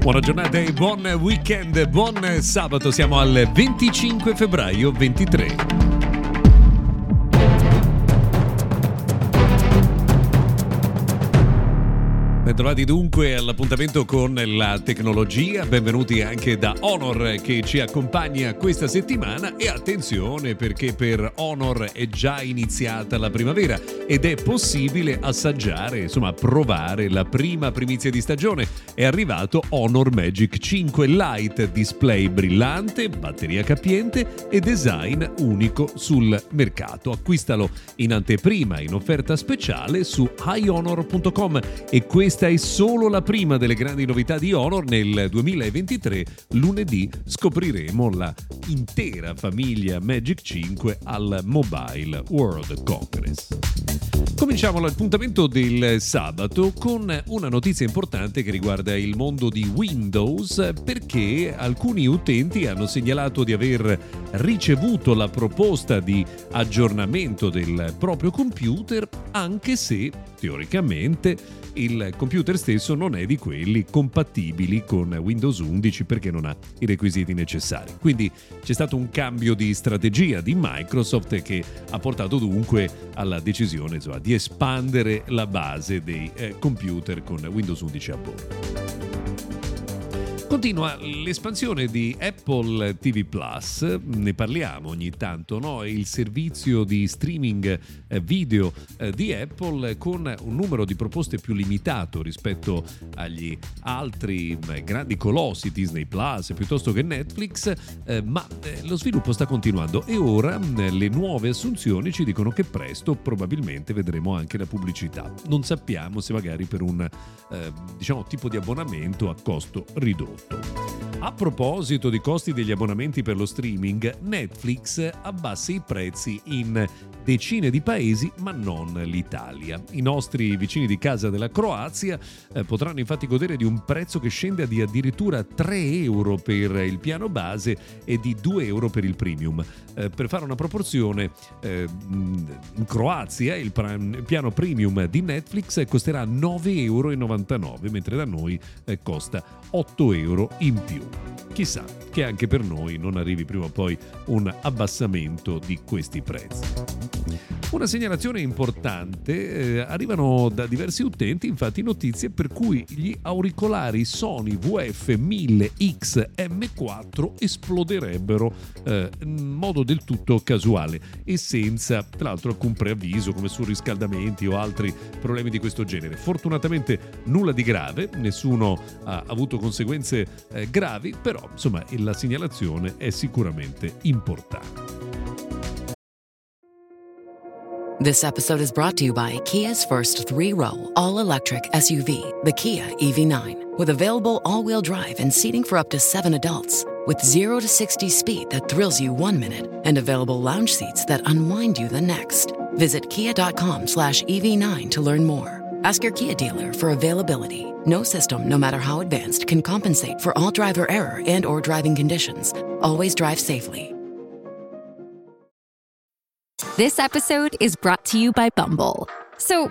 Buona giornata e buon weekend, buon sabato, siamo al 25 febbraio 23. Bentrovati dunque all'appuntamento con la tecnologia, benvenuti anche da Honor che ci accompagna questa settimana e attenzione perché per Honor è già iniziata la primavera ed è possibile assaggiare, insomma provare la prima primizia di stagione. È arrivato Honor Magic 5 Lite, display brillante, batteria capiente e design unico sul mercato. Acquistalo in anteprima in offerta speciale su highhonor.com e questo questa è solo la prima delle grandi novità di Honor. Nel 2023, lunedì, scopriremo la intera famiglia Magic 5 al Mobile World Congress. Cominciamo l'appuntamento del sabato con una notizia importante che riguarda il mondo di Windows perché alcuni utenti hanno segnalato di aver ricevuto la proposta di aggiornamento del proprio computer anche se teoricamente il computer stesso non è di quelli compatibili con Windows 11 perché non ha i requisiti necessari. Quindi c'è stato un cambio di strategia di Microsoft che ha portato dunque alla decisione insomma, di espandere la base dei eh, computer con Windows 11 a bordo. Continua l'espansione di Apple TV Plus, ne parliamo ogni tanto, no? il servizio di streaming eh, video eh, di Apple con un numero di proposte più limitato rispetto agli altri grandi colossi Disney Plus piuttosto che Netflix, eh, ma lo sviluppo sta continuando e ora le nuove assunzioni ci dicono che presto probabilmente vedremo anche la pubblicità. Non sappiamo se magari per un diciamo, tipo di abbonamento a costo ridotto Thank you. A proposito di costi degli abbonamenti per lo streaming, Netflix abbassa i prezzi in decine di paesi, ma non l'Italia. I nostri vicini di casa della Croazia eh, potranno infatti godere di un prezzo che scende di addirittura 3 euro per il piano base e di 2 euro per il premium. Eh, per fare una proporzione, eh, in Croazia il, piano premium di Netflix costerà 9,99 euro, mentre da noi costa 8 euro in più. Chissà che anche per noi non arrivi prima o poi un abbassamento di questi prezzi. Una segnalazione importante, eh, arrivano da diversi utenti infatti notizie per cui gli auricolari Sony VF1000X-M4 esploderebbero eh, in modo del tutto casuale e senza tra l'altro alcun preavviso come surriscaldamenti o altri problemi di questo genere. Fortunatamente nulla di grave, nessuno ha avuto conseguenze eh, gravi, però insomma la segnalazione è sicuramente importante. This episode is brought to you by Kia's first three row, all electric SUV, the Kia EV9, with available all wheel drive and seating for up to seven adults. With 0 to 60 speed that thrills you one minute and available lounge seats that unwind you the next. Visit kia.com slash EV9 to learn more. Ask your Kia dealer for availability. No system, no matter how advanced, can compensate for all driver error and or driving conditions. Always drive safely. This episode is brought to you by Bumble. So,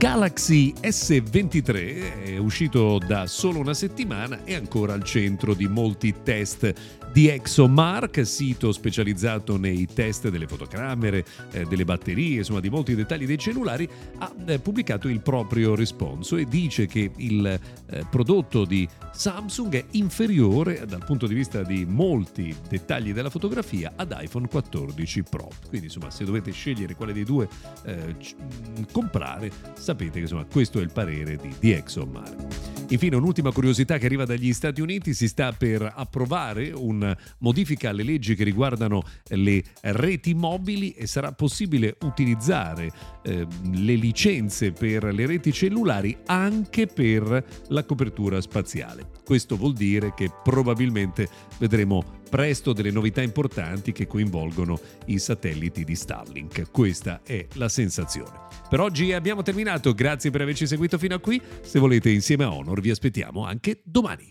Galaxy S23 è uscito da solo una settimana e ancora al centro di molti test di ExoMark, sito specializzato nei test delle fotocamere, eh, delle batterie, insomma di molti dettagli dei cellulari, ha eh, pubblicato il proprio responso e dice che il eh, prodotto di Samsung è inferiore dal punto di vista di molti dettagli della fotografia ad iPhone 14 Pro. Quindi insomma se dovete scegliere quale dei due eh, comprare sapete che insomma questo è il parere di, di ExoMark. Infine un'ultima curiosità che arriva dagli Stati Uniti, si sta per approvare una modifica alle leggi che riguardano le reti mobili e sarà possibile utilizzare eh, le licenze per le reti cellulari anche per la copertura spaziale. Questo vuol dire che probabilmente vedremo presto delle novità importanti che coinvolgono i satelliti di Starlink. Questa è la sensazione. Per oggi abbiamo terminato, grazie per averci seguito fino a qui. Se volete insieme a Honor vi aspettiamo anche domani.